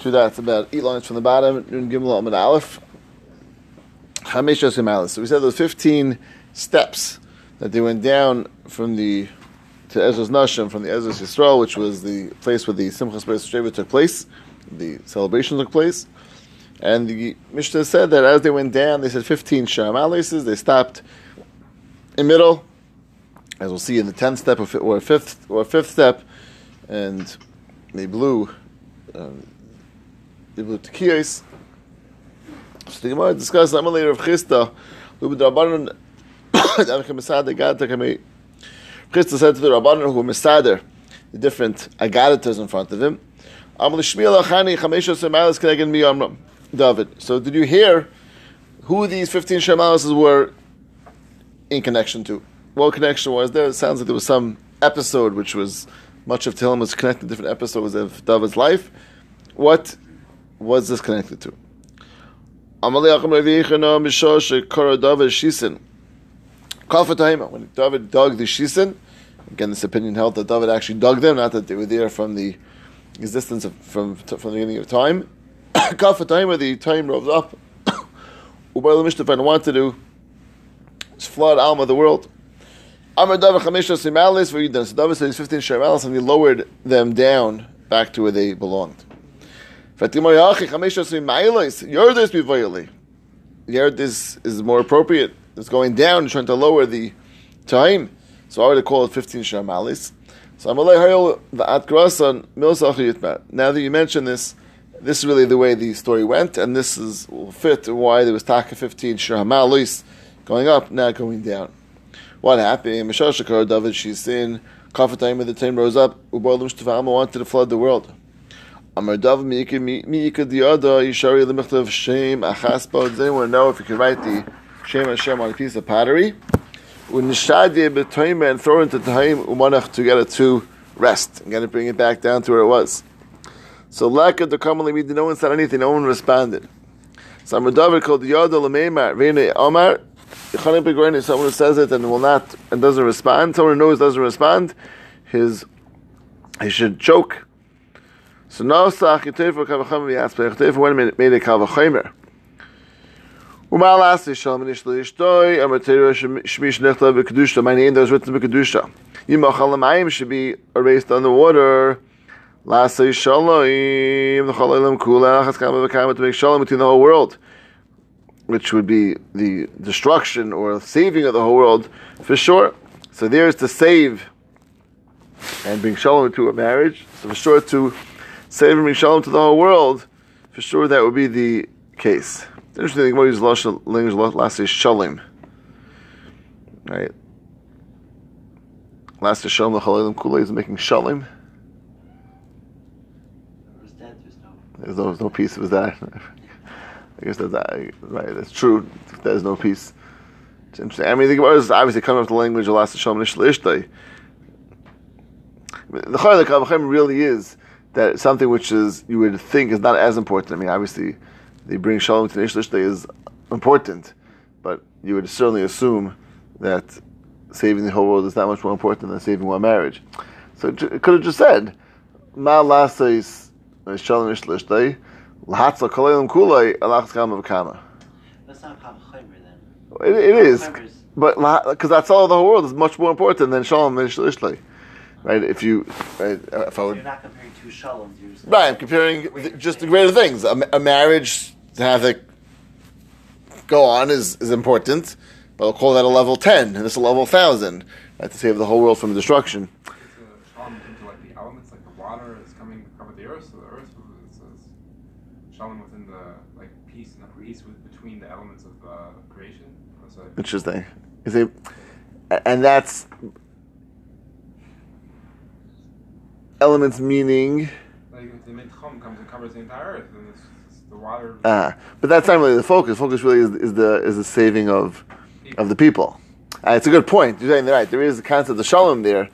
through that. It's about eight lines from the bottom. Nun Gimel Amid Aleph. Yosim So we said those 15 steps that they went down from the to Ezras Nashim, from the Ezras Yisrael, which was the place where the Simchas Beis Shoeva took place, the celebration took place. And the Mishnah said that as they went down, they said 15 Shem They stopped in middle, as we'll see in the 10th step or fifth or fifth step, and they blew um, they blew tekiyos. So the Gemara discussed Amalei of Chisda, who the Rabbanon Chisda said to the Rabbanon who misader the different agadatas in front of him. David. So did you hear who these 15 Shemalas were in connection to? What connection was there? It sounds like there was some episode which was much of Tehillim was connected to different episodes of David's life. What was this connected to? When David dug the Shisin, again, this opinion held that David actually dug them, not that they were there from the existence of, from, from the beginning of time. Kafa time where the time rose up. Ubayla Mishnah wanted to do is flood Alma, of the world. Amar David Chamisha Simalis Yudan. So David said 15 Shemalis and he lowered them down back to where they belonged. Fatimar Yachi Chamisha Simalis. Yerdis Bivayali. Yerdis is more appropriate. It's going down, trying to lower the time. So I would call it 15 Shemalis. So. Now that you mention this, this is really the way the story went, and this is will fit why there was Taka 15 Shemalis going up, now going down. What happened? David Shisin, Kafatayim of the time rose up, Shtavama wanted to flood the world. Amar Dav Mika Diada Yishari Lemichtav Shem Achaspa. Does anyone know if you can write the Shem Hashem on a piece of pottery? Unishadye Betoima and throw into Tahim Umanach to get it to rest and get it bring it back down to where it was. So lack of the commonly mean no one said anything, no one responded. So Amar David called Yada Lameimar Vene Amar Yochanan Begoin is someone who says it and will not and doesn't respond. Someone who knows doesn't respond. His he should choke. So now Sach Yitefer Kavacham V'Yatzpeh Yitefer when made a Kavachimer. Umal Asi Shalom Nishli Ishtoi Amatera Shmish Nechta V'Kedusha. My name that was written V'Kedusha. Yimachal Mayim should be erased on the water. Lasa Shalom The Chalalim Kula Achas Kama V'Kama to make Shalom between the whole world which would be the destruction or saving of the whole world, for sure. So there's to save and bring shalom to a marriage. So for sure to bring shalom to the whole world, for sure that would be the case. It's interesting thing use language last is shalom. Right? Last is shalom, the chalalim kula is making shalom. There's no, there's no peace. It was that. I guess that's right. That's true. There's no peace, it's interesting. I mean, the Gemara is obviously coming up the language of last Shalom Nishla Ishtay. The Chayil Kavachem really is that something which is you would think is not as important. I mean, obviously, they bring Shalom to Ishtay is important, but you would certainly assume that saving the whole world is that much more important than saving one marriage. So it could have just said, Ma Lasais Shalom Nishla Ishtay. Lahatza kolayim kulay alachas kama v'kama. That's not then. It, it is, but because that's all the whole world is much more important than shalom and. Right? If you, right, if I would, you're not comparing two shaloms. You're just. Right, I'm comparing the, just the greater things. A, a, marriage to have it go on is, is important, but I'll call that a level ten, and this a level thousand, right, to save the whole world from destruction. So shalom into like the elements, like the water is coming to cover the earth, so the earth is, is shalom within the like peace and the peace with, between the elements of uh, creation. Interesting. Is it, and that's elements meaning. Like the mitchum comes and covers the entire earth, and it's, it's the water. Ah, but that's not really the focus. Focus really is, is the is the saving of people. of the people. Uh, it's a good point. You're saying right. There is the concept of shalom there,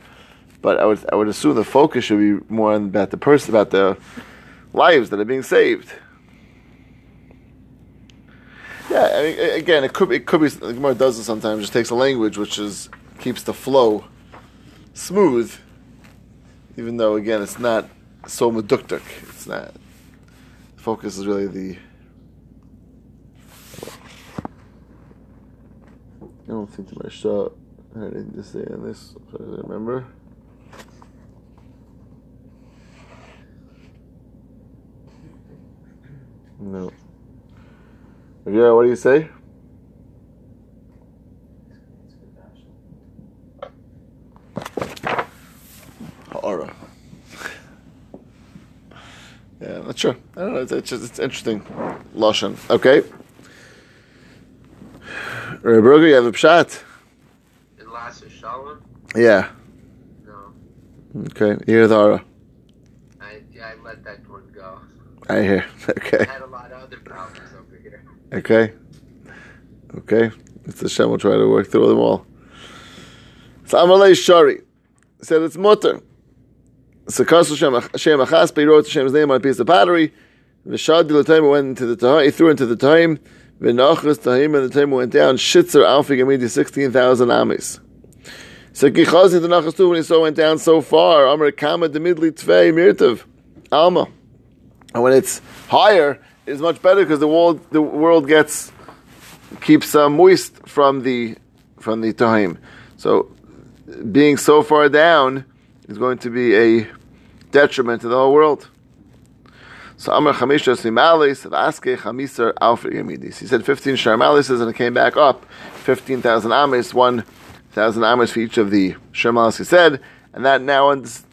but I would I would assume the focus should be more about the person, about the lives that are being saved. Yeah, I mean, again, it could it could be the Gemara does it sometimes. Just takes a language which is keeps the flow smooth, even though again it's not so meduktuk. It's not. The focus is really the. I don't think my shot had anything to say on this. Trying to remember. No. Yeah, what do you say? Aura. Yeah, I'm not sure. I don't know. It's, it's just it's interesting. Lashon. Okay. Berger, you have a pshat. In last Shalom? Yeah. No. Okay. Here's Aura. I, yeah, I let that one go. I hear. Okay. I had a lot of other problems over here. Okay. Okay. It's a Shem. We'll try to work through them all. So Amalei Shari said it's mutter. So Kasu Shem Achas, but he wrote Shem's name on a piece of pottery. Vishad went into the Tahim, He threw into the time. V'nachas Tahim and the Tahim went down. Shitzer Alfi Gamidi sixteen thousand amis. So Kichazi the Nachas when he saw went down so far. Amar Kama Demidli Tvei Mirtav Alma. And when it's higher, it's much better because the world the world gets keeps uh, moist from the from the time. So being so far down is going to be a detriment to the whole world. So Amar Chamisha Simalis Vaske Chamisar Alfred Yamidis. He said fifteen Sharmalises and it came back up fifteen thousand amis, one thousand amis for each of the Sharmalis he said, and that now is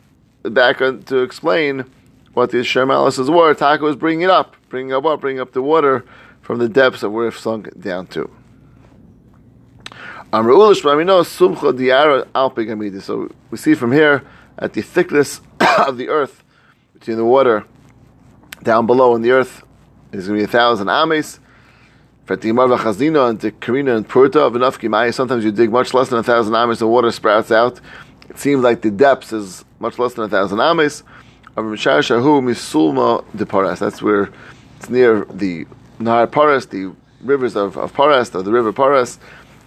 back on to explain what these Sharmalises were. Taka was bringing it up, bringing up what, bringing up the water from the depths of where it sunk down to. But we know Sumcha Diara. So we see from here at the thickness of the earth between the water down below in the earth is going to be a thousand ames. Fatimar v'chazina and the Karina and Purta of enough kimai. Sometimes you dig much less than a thousand ames, the water sprouts out. It seems like the depths is much less than a thousand ames. Of Shahu misulma de Paras. That's where it's near the Nahar Paras, the rivers of, of Paras, or the river Paras.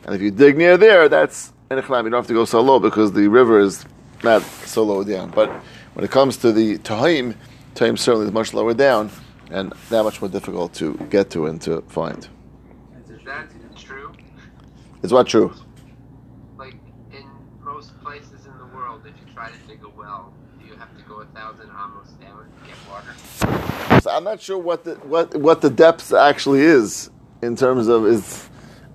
And if you dig near there, that's Enechlam. You don't have to go so low because the river is not so low down. But when it comes to the Tahim, Tahim certainly is much lower down and that much more difficult to get to and to find. Is that true? Is what true? Like, in most places in the world, if you try to dig a well, do you have to go a thousand amos down to get water? So I'm not sure what the what what the depth actually is in terms of is.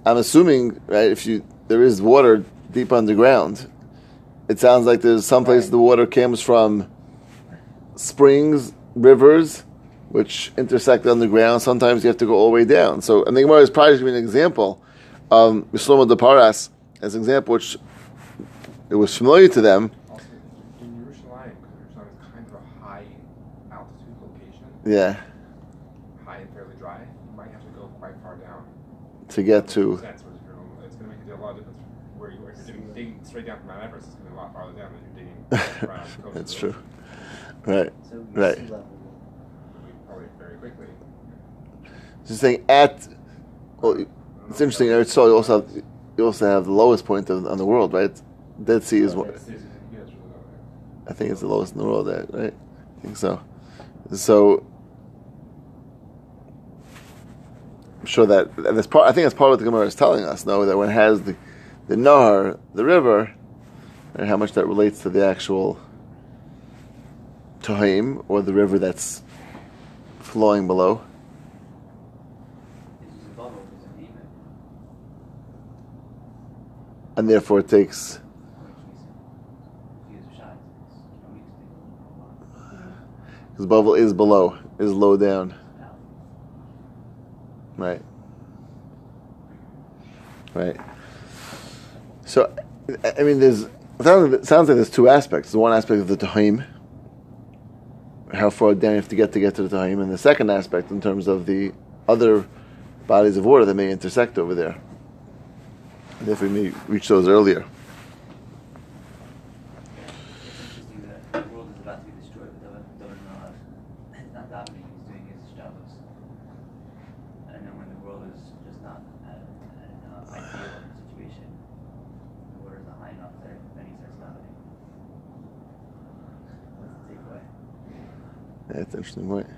I'm assuming right if you there is water deep underground. It sounds like there's some places the water comes from springs, rivers, which intersect underground. Sometimes you have to go all the way down. So and the Gemara is probably giving an example of Mishlomo de Paras as an example, which it was familiar to them. Also, in Yerushalayim, because Yerushalayim is kind of a high altitude location, Yeah, high and fairly dry, you might have to go quite far down. to get to That's where. It's going to make a lot of difference where you are. If you're digging, digging straight down from Mount Everest, it's going to be a lot farther down than you're digging around the coast. That's true. Right. So Right. Probably very quickly. Just saying at. Well, it's interesting. Eretz Yisrael, you also have you also have the lowest point of, on the world, right? Dead Sea is what It's- it's- yeah, it's really low there. I think it's the lowest in the world, there, right? I think so. So I'm sure that and that's part. I think that's part of what the Gemara is telling us. No, that when it has the the Nahar, the river, and how much that relates to the actual Tahim or the river that's flowing below. And therefore it takes because bubble is below, is low down, right? Right. So, I mean, there's it sounds it sounds like there's two aspects. The one aspect of the tahim, how far down you have to get to get to the tahim, and the second aspect in terms of the other bodies of water that may intersect over there. And if we may reach those earlier. It's interesting that the world is about to be destroyed, but David doesn't know it's not davening, he's doing his Shabbos. And then when the world is just not at at an uh, ideal situation, the water is not high enough there, then he starts davening. What's the takeaway? Yeah, it's an interesting point.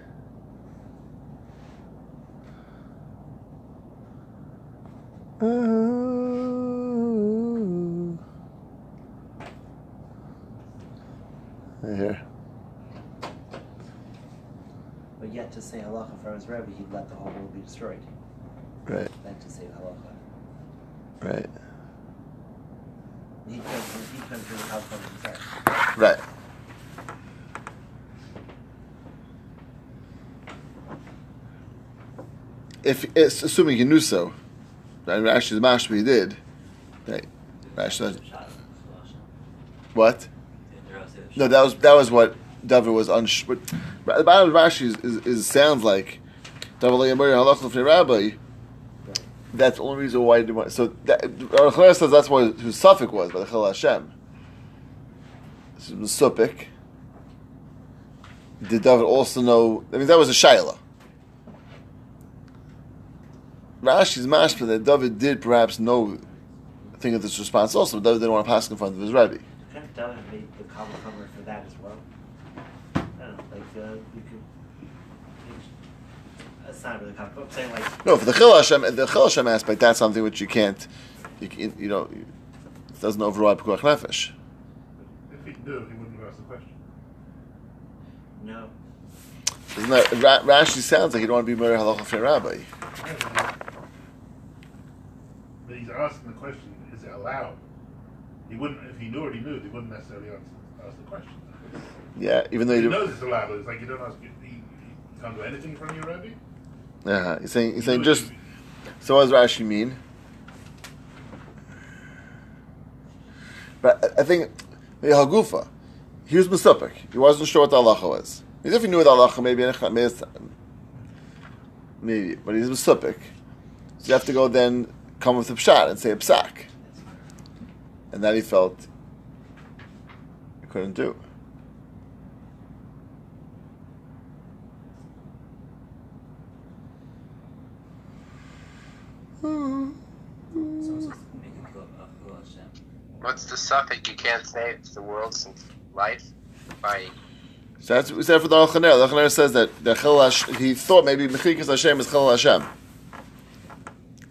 But yet to say halacha for his Rebbe, he'd let the whole world be destroyed. Right, to say halacha. right, He couldn't the outcome himself. right. If it's assuming he knew so, and Rashi's mashma he did, right? Rashi what? No, that was that was what David was unsure. But the bottom of Rashi is, is, is sounds like That's the only reason why he didn't want. So that, says that's why who Suffolk was by the Chil Hashem. This was Supik. Did David also know? I mean, that was a Shaila. Rashi's mashma that David did perhaps know, think of this response also, but David didn't want to pass in front of his Rebbe. It made the common cover for that as well. I don't know, like, uh, you could. That's not really common, I'm saying, like, No, for the Chil Hashem, the Chil Hashem aspect, that's something which you can't, you, can, you know, it doesn't override Pekuach Nefesh. If he knew, he wouldn't have asked the question. no. Isn't that, Ra- Rashi sounds like you don't want to be moreh halacha for Rabbi. But he's asking the question: Is it allowed? He wouldn't, if he knew what he knew, he wouldn't necessarily answer, ask the question. Yeah, even though He you knows it's allowed, it's like you don't ask. You, you, you can't do anything from your Rebbe. Yeah, he's saying, he's saying just, so what does Rashi mean? But I- think, the Hagufa, he was Mesupik. He wasn't sure what the halacha was. Because if he knew what the halacha, maybe, maybe, but he's Mesupik. So you have to go then come with a pshat and say a psak. And that he felt he couldn't do. Someone's supposed to make a Chil- a Chil Hashem. What's the suffix you can't save the world since life by So that's what we said for the Alchaner. The Alchaner says that the Chil Hash, he thought maybe Mechikas Hashem is Chil Hashem.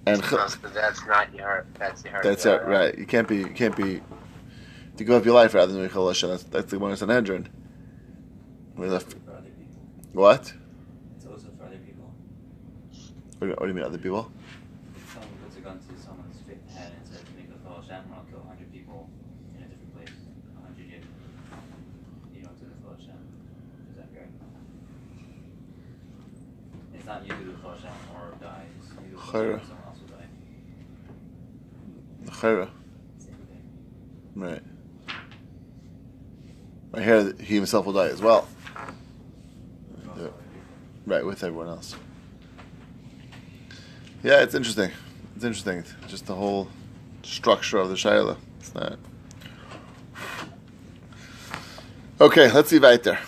And Chil- oh, but that's not your that's your that's it, uh, right? You can't be, you can't be, to give up your life rather than Chil Hashem. That's, that's the Gemara Sanhedrin. We It's left, also for other people. what? It's also for other people. What do you, what do you mean, other people? If someone puts a gun to someone's fa- head and says, make a Chil Hashem, or I'll kill 100 people in a different place, 100 years. You don't do the Chil Hashem. Is that correct? It's not you do the Chil Hashem or die. It's you do the Chil Chayra. Hashem, someone else will die. The Chayra. Same thing. Right. I hear that he himself will die as well. Yeah. Right, with everyone else. Yeah, it's interesting. It's interesting. Just the whole structure of the Shaila. It's not. Okay, let's see weiter.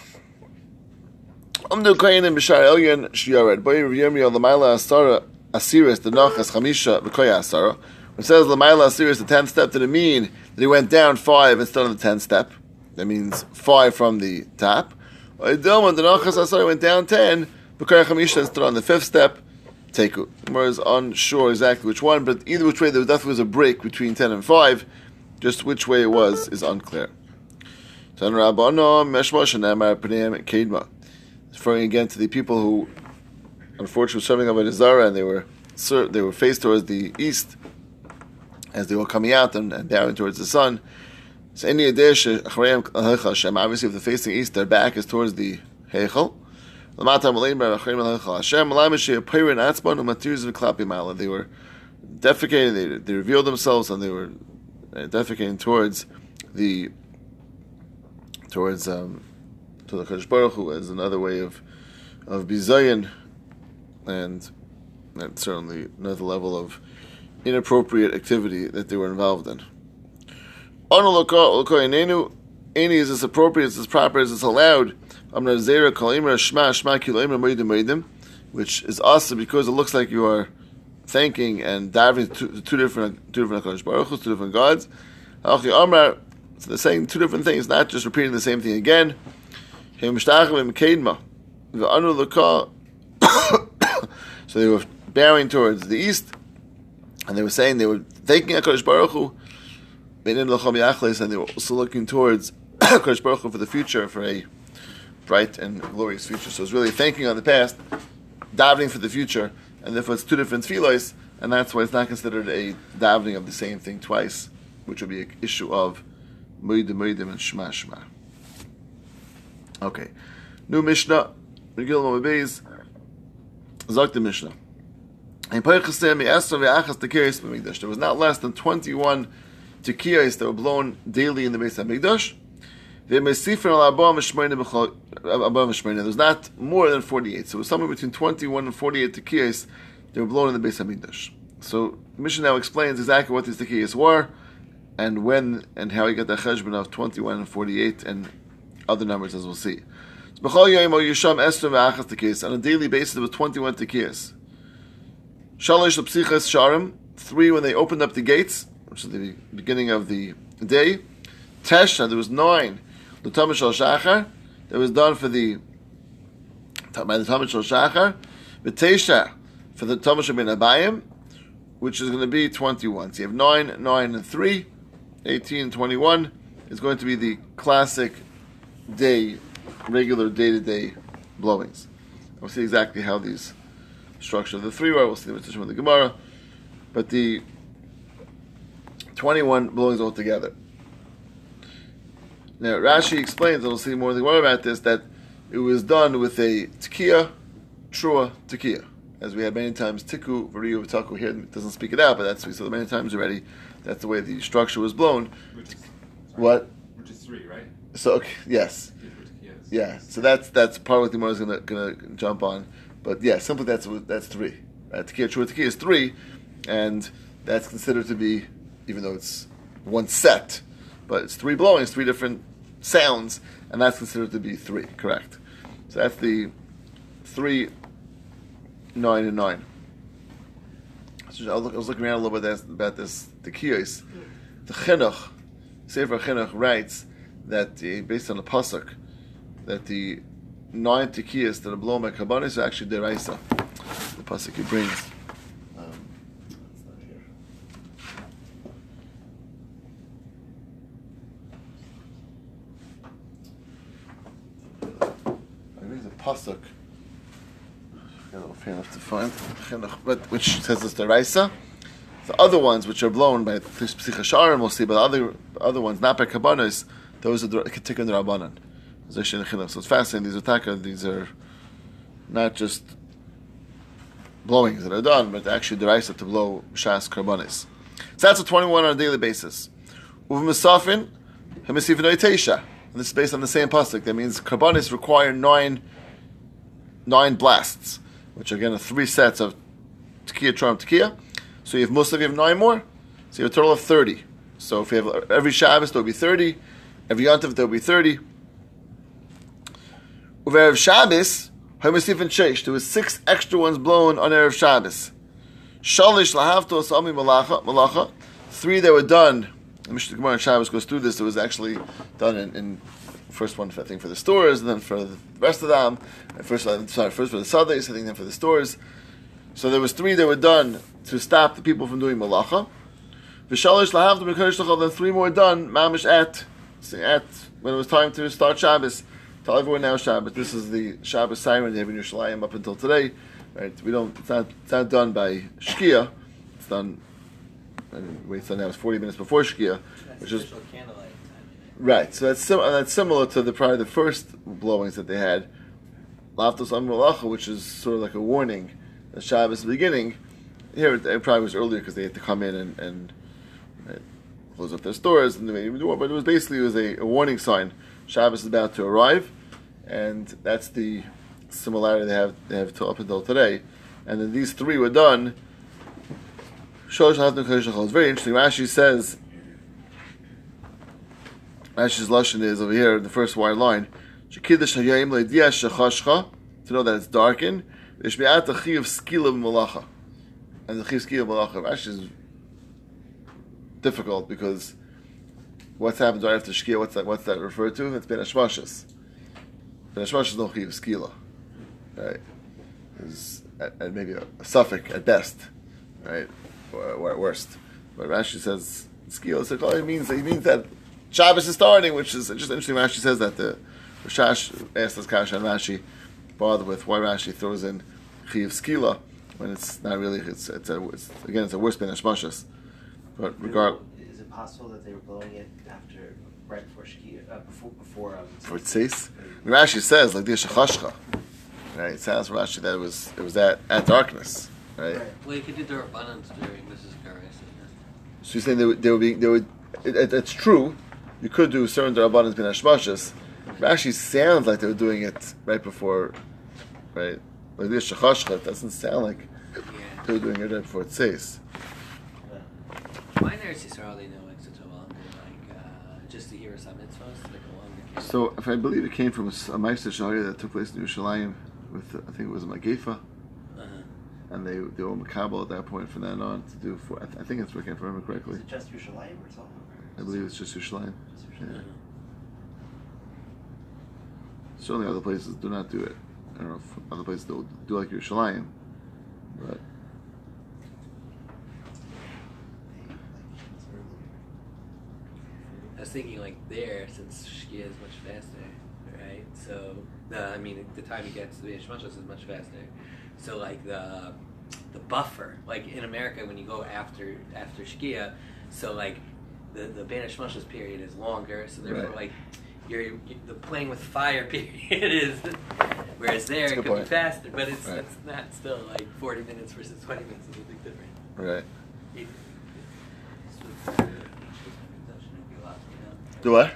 Amdu Kayanim B'Shar Elyon Shiyared. Boy Yirmi Lamaila Asara Asiris the Nachas Chamisha B'Koya Asara. It says Lamaila Asiris the tenth step, did it mean that he went down five instead of the tenth step? That means five from the top. Or Dilma the Nachas Asara went down ten B'Koya Chamisha instead on the fifth step. Teku. Gemara is unsure exactly which one, but either which way there definitely was a break between ten and five. Just which way it was is unclear. Tan Rabbana Meshmash and Amar Pneim Kedma. Referring again to the people who, unfortunately, were serving Avodah Zarah and they were they were faced towards the east as they were coming out and, and bowing towards the sun. So any Hashem. Obviously, if they're facing east, their back is towards the Heichel. They were defecating. They, they revealed themselves and they were uh, defecating towards the towards um, to the Kadosh Baruch Hu as another way of of bizayin, and that's certainly another level of inappropriate activity that they were involved in. Any is this appropriate, is this proper, is this allowed? Which is awesome because it looks like you are thanking and diving to two different two different Hakadosh Baruch two different gods. So they're saying two different things, not just repeating the same thing again. so they were bearing towards the east, and they were saying they were thanking Hakadosh Baruch Hu, and they were also looking towards Hakadosh Baruch Hu for the future, for a bright and glorious future. So it's really thanking on the past, davening for the future, and therefore it's two different tefillos, and that's why it's not considered a davening of the same thing twice, which would be an issue of moedim moedim and shema shema. Okay, new Mishnah, Megillah Moabeis, Zok the Mishnah. There was not less than 21 tekiyos that were blown daily in the Beis HaMikdash. There was not more than 48. So it was somewhere between 21 and 48 tekiyos that were blown in the Beis HaMikdash. So the Mishnah now explains exactly what these tekiyos were, and when and how he got the cheshbon of 21 and 48 and other numbers as we'll see. On a daily basis there was 21 tekiyos. Shalish Sharim, three when they opened up the gates, which is the beginning of the day. Tesha, there was nine. The Thomas Shal Shachar, that was done for the by the Thomas Shal Shachar. The Tesha for the Thomas Ben Abayim, which is going to be 21. So you have 9, 9, and 3. 18 and 21 is going to be the classic day, regular day to day blowings. We'll see exactly how these structure of the three were. We'll see the Mitzvah of the Gemara. But the 21 blowings altogether. Now, Rashi explains, and we'll see more in the Gemara about this, that it was done with a tekiah, trua tekiah. As we had many times, tiku, variu, taku here, it doesn't speak it out, but that's we saw many times already. That's the way the structure was blown. Which is, What? Which is three, right? So, okay, yes. Tekiyos. Yeah, so that's that's part of what the is gonna gonna jump on. But yeah, simply that's that's three. Right? Tekiah true tekiah is three, and that's considered to be, even though it's one set, but it's three blowings, three different sounds, and that's considered to be three. Correct. So that's the three, nine, and nine. So I was, looking around a little bit about this tekiyos. The chinuch, Sefer Chinuch writes that uh, based on the pasuk that the nine tekiyas that are blown by kabbanis are actually deraisa. The pasuk he brings. Um, pasuk. I don't know if to find, but which says it's deraisa. The other ones, which are blown by Psichasharim, we'll see, but other other ones, not by kabbanis, those are the Rabbanan. So it's fascinating. These are. These are not just blowings that are done, but actually rice to blow shas karbonis. So that's a 21 on a daily basis. Uv misafin, teisha. And this is based on the same pasuk. That means karbonis require nine nine blasts, which are three sets of tekiah, trump, tekiah. So you have musaf, you have nine more. So you have a total of 30. So if you have every Shabbos, there will be 30. Every Yontif, there will be 30. Over Erev Shabbos, Hamasif and Sheish, there was six extra ones blown on Erev Shabbos. Shalish lahavto asami malacha, malacha. Three that were done. The Mishnah Gemara on Shabbos goes through this. It was actually done in, in first one, I think, for the stores, and then for the rest of them. First, uh, sorry, first for the Sundays, I think, then for the stores. So there was three that were done to stop the people from doing malacha. Then three more done. Mamish at at when it was time to start Shabbos. Tell everyone now Shabbos. This is the Shabbos siren they have in Yerushalayim up until today. Right? We don't. It's not. It's not done by Shkia. It's done. And wait, so now it's forty minutes before Shkia, That's which is candlelight time. right. So that's sim- that's similar to the probably the first blowings that they had. Laftos Amrulacha, which is sort of like a warning that Shabbos is beginning. Here it, it probably was earlier because they had to come in and, and close up their stores and they do But it was basically it was a, a warning sign. Shabbos is about to arrive, and that's the similarity they have they have to up until today. And then these three were done. It's very interesting. Rashi says. Rashi's lashon is over here, the first wide line. To know that it's darkened. V'shmi'at achiv skila malacha. And the chiv skila malacha. Rashi is difficult because what's happened right after shkia? What's that? What's that referred to? It's hashmashas. Ben hashmashas no chiv skila, right? Is at maybe a, a suffix at best, right, or, or at worst. But Rashi says skila. So it means he means that Shabbos is starting, which is just interesting. Rashi says that the Rashash asked us Kasha and Rashi bothered with why Rashi throws in Chiv Skila when it's not really, it's, it's, a, it's again, it's a worse Ben. But regard, Is it possible that they were blowing it after, right before Shkia, uh, before, before, um, for Tzis, Rashi says, like, the Shachashcha. Right? It sounds Rashi that it was, it was at, at darkness. Right? Right. Well, you could do the abundance during Mrs. Garris. So you're saying they would, they would be, they would, it, it, it's true, you could do certain Darabbanas Ben Hashmashas, but actually sounds like they were doing it right before, right? Like this Shachashcha, it doesn't sound like Yeah. they were doing it right before Tzis. My nurse Yisrael, they know like such a long, like, uh, just to hear some mitzvahs, like a long So, if I believe it came from a Meister Sharia that took place in Yerushalayim with, uh, I think it was a Magefa, Uh-huh. and they they were Makabal at that point from then on to do, for, I, th- I think that's what I can remember is correctly. it just Yerushalayim or something? I believe it's just Yerushalayim. Just Yeah. Certainly other places do not do it. I don't know if other places do, do like Yerushalayim, but I was thinking like there, since Shkia is much faster, right? So the I mean the time you get to the Ishmashos is much faster. So like the the buffer, like in America when you go after after Shkia, so like the the Banish Shmashos period is longer, so therefore Right. like you're, you the playing with fire period is whereas there it could be faster, but it's Right. it's not still like forty minutes versus twenty minutes is a big difference. right. It- This would fall under each was production would be allowed to be done. Do what? This would fall under each was production would be allowed to be done by by Tzis.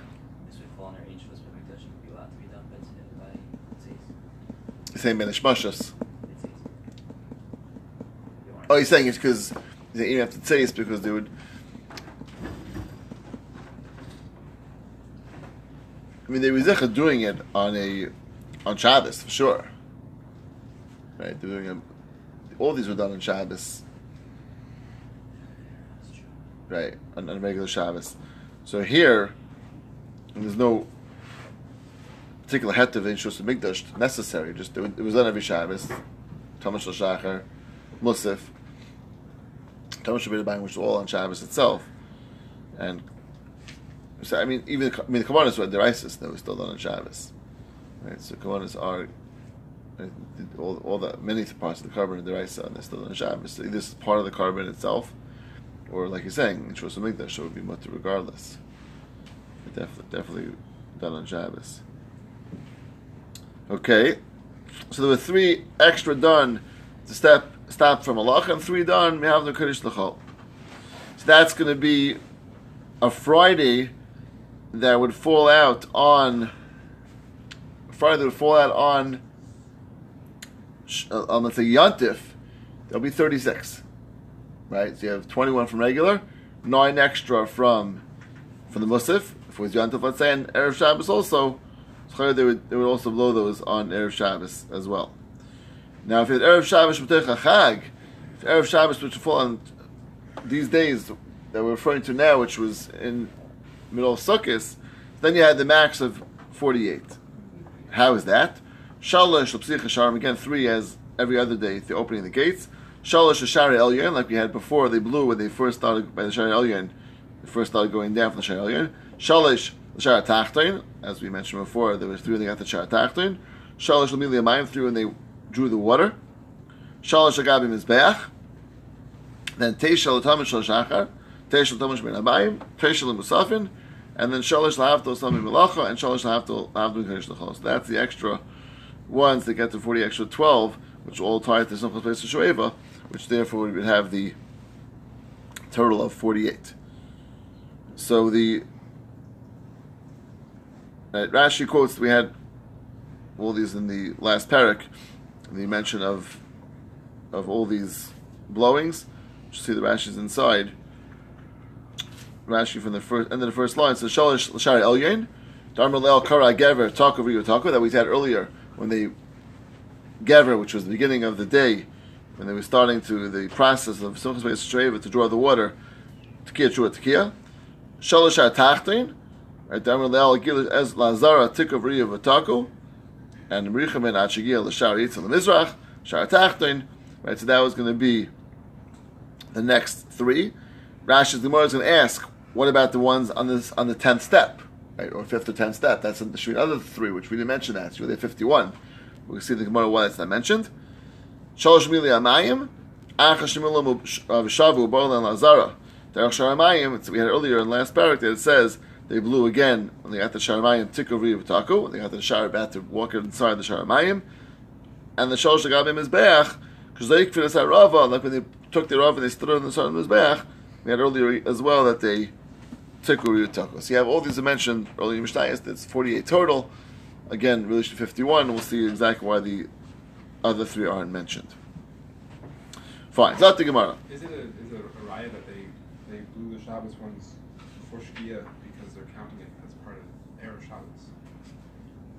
The same Benishmashas. Tzis. Oh, he's saying it's because they even have to say it's because they would. I mean, they were doing it on a on Shabbos for sure. Right, they were doing a, all these were done on Shabbos. Right, on, on regular Shabbos. So here, there's no particular het of Inshus Mikdash necessary. Just it, it was done every Shabbos. Thomas Shachar, Musaf, Thomas Shabbat which was all on Shabbos itself, and so I mean, even the, I mean the Kavanas were deraisis that was still done on Shabbos, right? So Kavanas are. uh, All, all the many parts of the carbon are deraisa and they're still on Shabbos. So this is part of the carbon itself, or like you're saying, in Shus Mikdash, it would be mutter regardless. Definitely, definitely done on Shabbos. Okay, so there were three extra done to step stop from Allah, and three done we have the Kaddish L'chol. So that's going to be a Friday that would fall out on Friday that would fall out on uh, on let's say Yontif. There'll be thirty six, right? So you have twenty one from regular, nine extra from from the Musaf was Yontif, let's say, erev Shabbos also. So they would they would also blow those on erev Shabbos as well. Now, if you had erev Shabbos b'teich Chag, if erev Shabbos which fall on these days that we're referring to now, which was in middle of Sukkot, then you had the max of forty eight. How is that? Shalosh l'psich hasharim again three as every other day the opening of the gates. Shalosh shari elyon like we had before they blew when they first started by the shari elyon. They first started going down from the shari elyon. Shalosh l'shari tachton as we mentioned before there was three when they got the shari tachton. Shalosh l'mili amayim three when they drew the water. Shalish agabi mizbeach. Then teisha l'tamid shal shachar. Teisha l'tamid ben abayim. Teisha l'musafin and then shalosh lahavto sami melacha, and shalosh lahavto lahavto kaddish l'chol. So that's the extra ones that get to forty extra twelve, which all tie to simple place of shoeva, which therefore would have the total of forty-eight. So the uh, Rashi quotes we had all these in the last parak, the mention of of all these blowings. You see the Rashi's inside. Rashi from the first end of the first line says Shalish Lashari Elyon, Darmel El Kara Gever Rigo Taco that we had earlier when they Gever, which was the beginning of the day, when they were starting to the process of Simchas Beis Shreva to draw the water, Tekiah Chua Tekiah. Shalish Tachtin, right? And Mericha Ben Achigia Lashari Yitzhak Mizrach Shar Tachtin, right? So that was going to be the next three. Rashi's Gemara is going to ask, what about the ones on this on the tenth step? right, or fifth or tenth step. That's in the should be another three, which we didn't mention that. It's really fifty-one. We can see the Gemara why it's not mentioned. Shalosh mili amayim, acha shemilam v'shavu b'olan lazara. Derech sharamayim. We had earlier in the last parak that it says they blew again when they got the sharamayim tikov v'taku. When they got the shar about to walk inside the sharamayim, and the shalosh is beach because they finished that rava like when they took the rava and they stood on the the mizbeach. We had earlier as well that they tikov v'taku. So you have all these mentioned earlier in Mishnayos. It's forty-eight total. Again, relation to fifty-one. We'll see exactly why the other three aren't mentioned. Fine. Zat the Gemara. Is it a, is it a riot that they, they blew the Shabbos ones before Shkia because they're counting it as part of Erev Shabbos?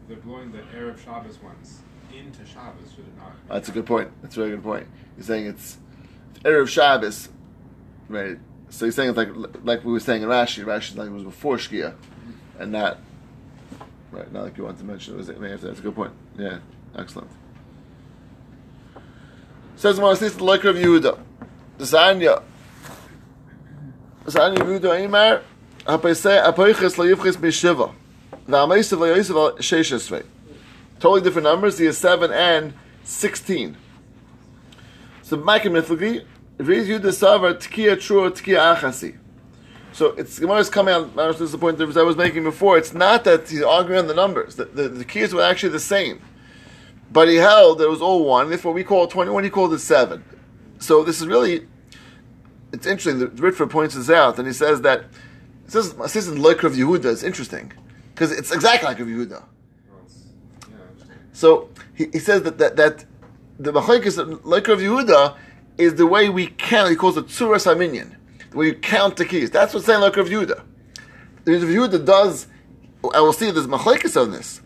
They're blowing the Erev Shabbos ones into Shabbos, should it not? That's a good point. That's a very good point. You're saying it's it's Erev Shabbos, right? So you're saying it's like like we were saying in Rashi. Rashi like it was before Shkia, mm-hmm. and not right. Not like you want to mention it was. That's a good point. Yeah, excellent. Says Marasis the Lekra of Yehuda, Zanya. Zanya Yehuda Eimer. Hapaisei Apoiches LaYivches Mishiva. Totally different numbers. He has seven and sixteen. So Micah Mithlugi, reads you the Savar Tkiya Trua Tkiya Achasi. So it's Gemara is coming out. This is the point that I was making before. It's not that he's arguing on the numbers. The, the, the keys were actually the same, but he held that it was all one. Therefore, we call it twenty-one. He called it seven. So this is really it's interesting. The Ritva points this out, and he says that says it says in of Yehuda. It's interesting because it's exactly like of Yehuda. Well, it's, yeah, interesting. So he, he says that that, that the machlekes like of Yehuda is the way we count. He calls it tzuras haminyan, the way you count the keys. That's what's saying like of Yehuda. The Rebbe Yehuda does. I will see there's machlekes on this.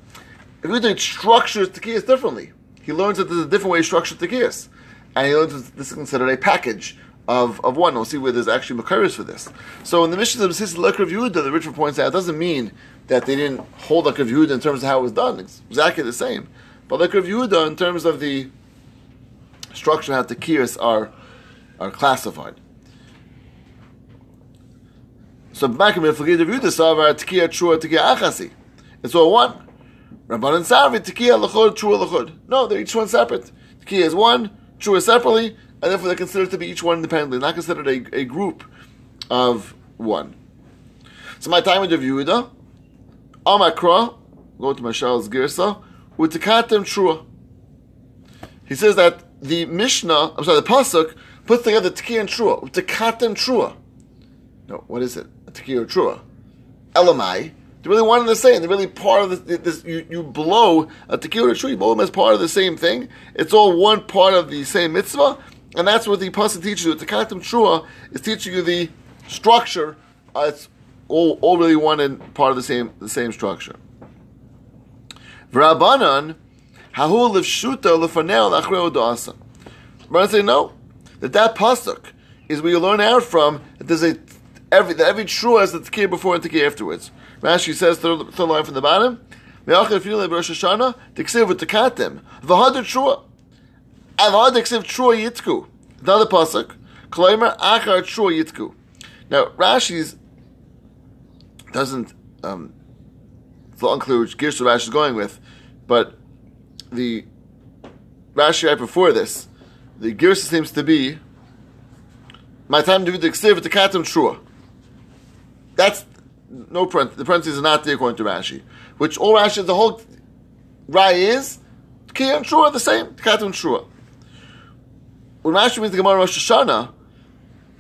Rebbe Yehuda structures the keys differently. He learns that there's a different way to structure the keys, and he learns that this is considered a package. Of, of one, we'll see where there's actually makaris for this. So in the mission of the Sissi Lekra of Yehuda, the Ritva points out, it doesn't mean that they didn't hold Lekra of Yehuda in terms of how it was done. It's exactly the same. But Lekra of Yehuda, in terms of the structure, how the kirs are are classified. So back in of Yehuda, Savar Tkiya Trua Tkiya Achasi. It's all one. Rabban and Savi Tkiya Lachod Trua Lachod. No, they're each one separate. Tkiya is one, Trua separately, and therefore they're considered to be each one independently, not considered a, a group of one. So my time of Yehuda, Amakra, go to Mashal's Girsa, Utikatem Trua. He says that the Mishnah, I'm sorry, the Pasuk puts together Tkiya and Trua, Utikatem Trua. No, what is it? Tkiya or Trua? Elamai. They're really one and the same. They're really part of this. this you, you blow a Tkiya or a Trua, you blow them as part of the same thing. It's all one part of the same mitzvah, and that's what the Pasuk teaches you. Utikatem Trua is teaching you the structure. Uh, it's all, all really one and part of the same the same structure. V'Rabbanan, hahu lefshuta lefanel achrei odasa. Rabbanan say no, that that pasuk is where you learn out from that there's a every that every true has the tkir before and tkir afterwards. Rashi says third, third line from the bottom. Me'achar filu Rosh Hashanah tiksiv v'takatem v'hadar trua and v'hadar tiksiv trua yitku. Another pasuk. Kloimer achar trua yitku. Now Rashi's doesn't um, it's unclear which Gersh Rashi is going with, but the Rashi right before this, the Gersh seems to be my time to do the ksiv to katam trua. That's no print. The parentheses are not there according to Rashi. Which all Rashi, the whole Rai is ki and trua the same. Katam trua. When Rashi means the Gemara Rosh Hashanah,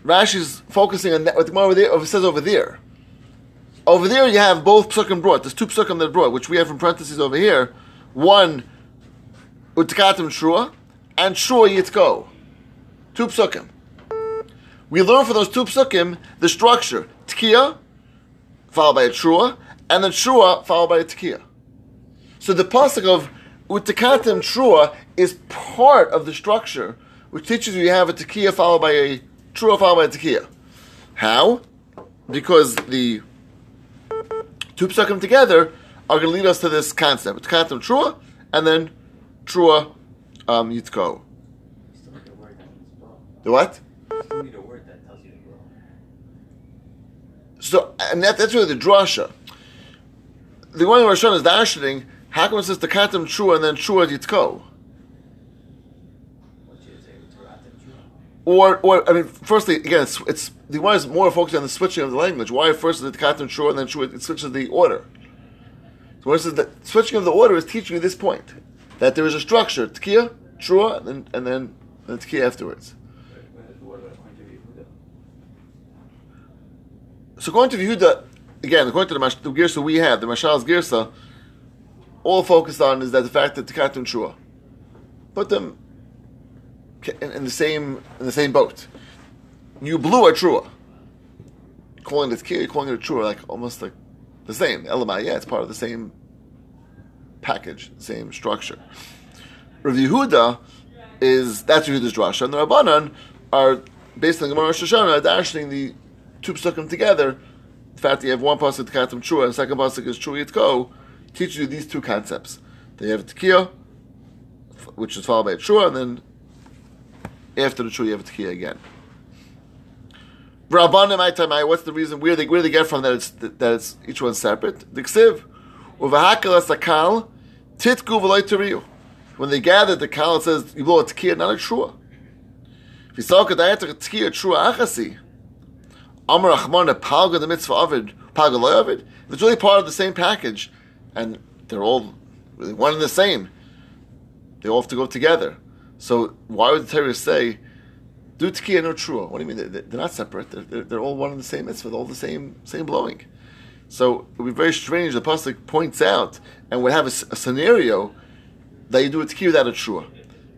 Rashi's focusing on that, what the Gemara there, says over there. Over there, you have both psukim brought. There's two psukim that are brought, which we have in parentheses over here. One, utkatim shua, and shua yitko. Two psukim. We learn from those two psukim the structure. Tkiya, followed by a trua, and then trua, followed by a tkiya. So the pasuk of utkatim trua is part of the structure, which teaches you you have a tkiya followed by a trua followed by a tkiya. How? Because the two psukim together are going to lead us to this concept. Tkatim trua, and then trua um, yitko. The what? So, and that, that's really the drasha. the one in Hashanah is darshaning. How come it says Takatim Trua and then Trua Yitko? What you say, Taratim Trua. Or, or I mean, firstly, again, it's, it's the one is more focused on the switching of the language. Why first is the Takatim Trua and then Trua? It switches the order. So what it the switching of the order is teaching you this point that there is a structure: Tkiya, Trua, and then and then and Tkiya afterwards. So according to Yehuda, again, according to the, Mash- the Girsa we have, the Mashal's Girsa, all focused on is that the fact that Tikatum Shua. Put them in, in the same in the same boat. You blew a Trua. Calling it Tkiya, calling it a Trua, like almost like the same. Elamai, yeah, it's part of the same package, same structure. Rav Yehuda is that's Yehuda's drasha, and the Rabbanan are based on Gemara Rosh Hashanah, dashing the two psukim together. The fact that you have one pasuk Tkatim Trua and second pasuk is Trua Yitko teaches you these two concepts. They have Tkiya, which is followed by a Trua, and then after the have a Tkiya again. Rabbanim what's the reason? Where they where they get from that it's that it's each one separate? The Ksiv, Uvahakal Asakal, Titku. When they gathered the Kal, says you blow a Tkiya, not a Trua. If you saw Kedayatak Tkiya Trua Achasi, Amar Achman Palga the mitzvah Ovid, Palga Loy it's really part of the same package, and they're all really one and the same, they all have to go together. So why would the Torah say, do Tkiya no Trua? What do you mean? They're, they're not separate. They're, they're, they're all one and the same mitzvah. They're all the same same blowing. So it would be very strange. The pasuk points out and would have a scenario that you do a Tkiya without a Trua.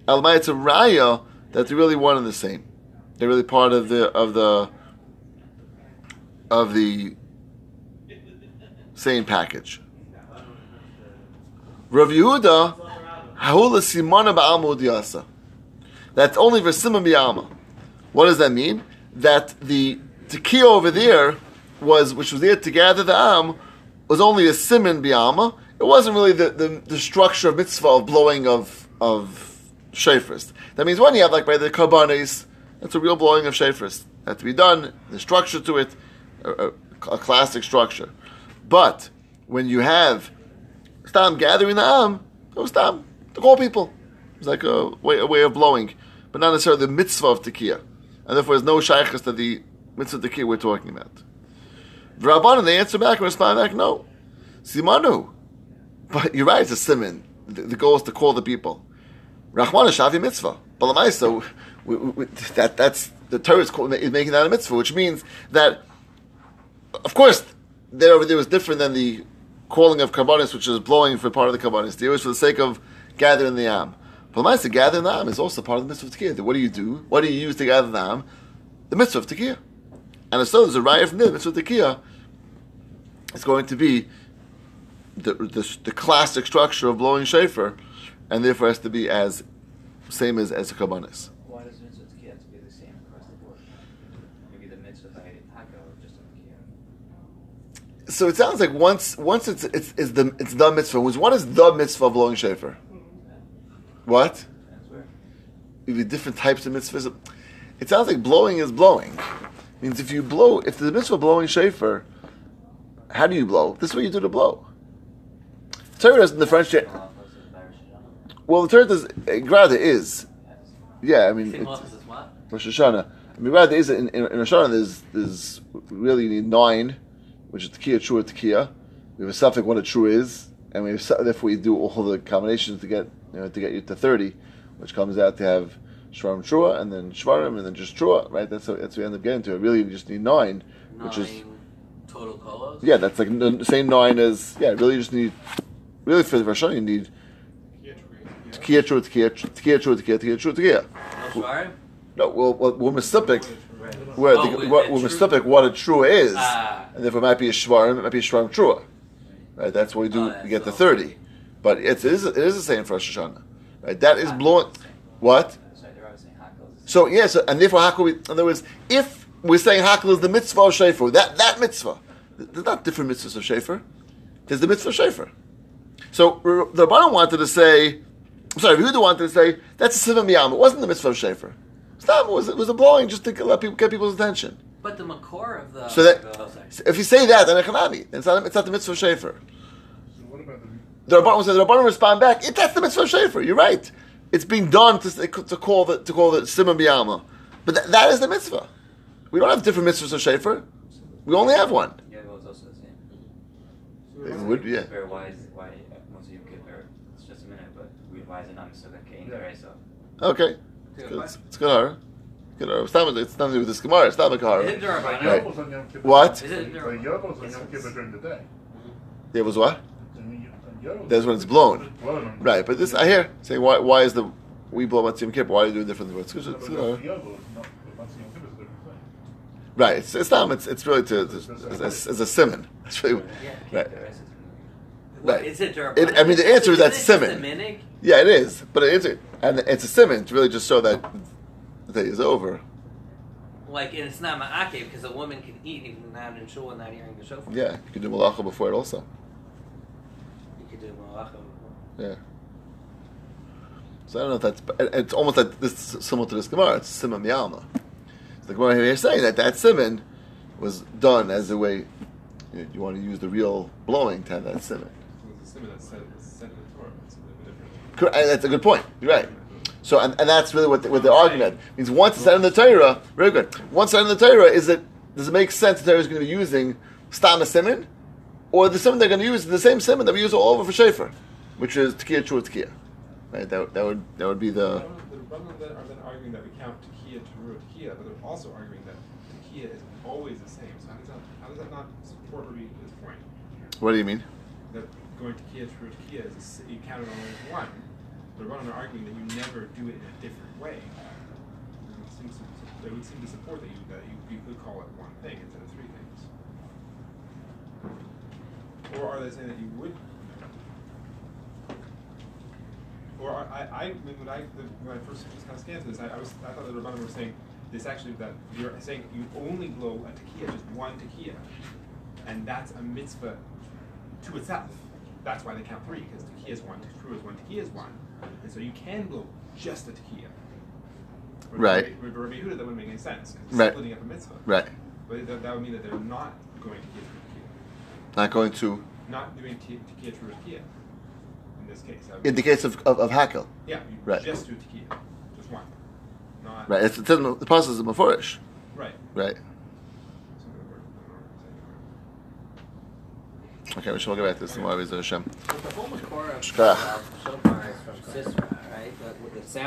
Almai, it's a raya that they're really one and the same. They're really part of the of the of the same package. Rav Yehuda, Simona Udiyasa. That's only for Simon B'alma. What does that mean? That the tekiah over there was, which was there to gather the Am, was only a Simon B'alma. It wasn't really the, the, the structure of mitzvah of blowing of of shafers. That means when you have like by the karbanes, that's a real blowing of shafers. Had to be done. The structure to it, a, a, a classic structure. But when you have stam gathering the am, it was stam to call people. It's like a way, a way of blowing, but not necessarily the mitzvah of tekiah, and therefore there's no shaykhs to the mitzvah of tekiah we're talking about. The Rabbanan, they answer back and respond back, no, simanu. But you're right, it's a simon. The, the goal is to call the people. Rahman shavi mitzvah. But we- that that's the Torah is, called, is making that a mitzvah, which means that, of course, there over there was different than the calling of karbanis, which is blowing for part of the karbanis. It was for the sake of gathering the am. But to gather the am is also part of the mitzvah of tekiah. What do you do? What do you use to gather the am? The mitzvah of tekiah. And if so, there's a raya from the mitzvah of tekiah. It's going to be the, the, the classic structure of blowing shofar, and therefore has to be as same as as a karbanis. Why does mitzvah Tekiah have to be the same across the board? Maybe the mitzvah or just Tekiah. So it sounds like once once it's it's, it's the it's the mitzvah. What is the mitzvah of blowing shofar? What? Where. Maybe different types of mitzvahs. It sounds like blowing is blowing. It means if you blow, if the mitzvah blowing shofar, how do you blow? This is what you do to blow. Torah doesn't differentiate. Halachos is by Rosh Hashanah. Well, the Torah does. Rather is. Yeah, I mean, it's, office as what? Rosh Hashanah. I mean, rather is in, in, in Rosh Hashanah. There's there's really you need nine, which is tekiah, true, tekiah. We have a suffix what a true is, and we have, therefore we do all the combinations to get you know, to get you to 30, which comes out to have Shvarim trua and then Shvarim, and then just trua, right? That's what, that's what we end up getting to. Really, you just need nine, nine which is. Total colors? Yeah, that's like the same nine as. Yeah, really, you just need. Really, for the Rosh you need. Tkiya, tkiya, tkiya, tkiya, tkiya, tkiya, tkiya. No Shvarim? No, well, well we're Mesipic. Where oh, the, what, we're Mesipic, what a true is, ah. and therefore it might be a Shvarim, it might be a Shvarim Trua. Right, that's what we do, oh, we get the 30 but it is it is the same for Rosh Hashanah. Right, that is blowing. What? Sorry, they're always saying Hakos. So yeah, so and therefore hakel. We, in other words, if we're saying hakel is the mitzvah of shofar, that that mitzvah, there's not different mitzvahs of shofar. There's the mitzvah of shofar. So the Rabbanon wanted to say, I'm sorry, Yehuda wanted to say that's a simon miyam. It wasn't the mitzvah of. It was it was a blowing just to let people get people's attention. But the makor of the. So that oh, if you say that, then echanami, it's not it's not the mitzvah of shofar. The Rabbanim say the Rabbanim respond back. It, that's the mitzvah of shofar. You're right. It's being done to, to call the to call the simon biyama, but that, that is the mitzvah. We don't have different mitzvahs of shofar. We only have one. Yeah, well, it's also the same. It would, yeah. Kippur, why is why most of Yom Kippur? It's just a minute, but we, why is it not Misuga Kain Yeah. So Okay, it's good. It's, it's good. Hara. Good. Hara. It's nothing to do with this gemara. It's not a Is Hara. it Right. Yovel's on Yom Kippur. What? Is it Like Durabanan? Yovel's on Yom Kippur during the day. There was what? And you- and Yovel's- That's when it's blown. It's blown on- Right, but this I hear saying why why is the we blow Yom Kippur? Why do you do it differently? It's good. It's the good. Hara. Yovel is not, but once Yom Kippur is a different thing. Right. It's it's not. It's it's really to, to it's, it's, it's a simon. That's really yeah, right. the rest is What, Right. is it? It- I mean, the answer is that's Simon. just a minig? Yeah, it is. But it's and it's a simon to really just show that the day is over. Like, and it's not ma'akev because a woman can eat even not in shul and not hearing the shofar. Yeah, you can do malacha before it also. You could do malacha. Yeah. So I don't know if that's. It's almost like this is similar to this gemara. It's simon miyalma. So the gemara here is saying that that simon was done as a way you, know, you want to use the real blowing to have that simon. So it's a simon that's said, that's said in the Torah. It's a little bit different. Correct, eh, that's a good point. You're right. Mm-hmm. So, and, and that's really what the, what the argument means. Once it's said in the Torah, very good. Once it's said in the Torah, is it does it make sense the Torah is going to be using stam a simon, or the simon they're going to use is the same simon that we use all over for shofar, which is tekiah true tekiah. Right. That, that would that would be the The Rabbanim then are then arguing that we count tekiah to tekiah, but they're also arguing that tekiah is always the same. So how does that how does that not support Rabbi's point? what do you mean? That going tekiah to tekiah is a you count it only as one. The Rabbanim are arguing that you never do it in a different way. It seems to, they would seem to support that you that you, you could call it one thing instead of three things. Or are they saying that you would or are- I, I, when when I, the- when I first just kind of scanned this, I, I was, I thought the Rabbanim were saying this actually, that you're saying you only blow a tekiah, just one tekiah, and that's a mitzvah to itself. That's why they count three, because tekiah is one, true is one, tekiah is one, and so you can blow just a. With Right. Rabbi- Yehuda, that wouldn't make any sense, Right. splitting up a mitzvah. Right. But that, that would mean that they're not going to tekiah, Not going to not doing te- tekiah, true in this case. That would in the case of of, of hakel. yeah, you Right. just do tekiah, just one, not Right. It's, it's in the, the process is mafurish. right. Right. So in other words, in other words, Okay. We shall get back to this tomorrow. Hashem. But the whole Makor of Shkach. shofar is from Sisera, right? The, the sound.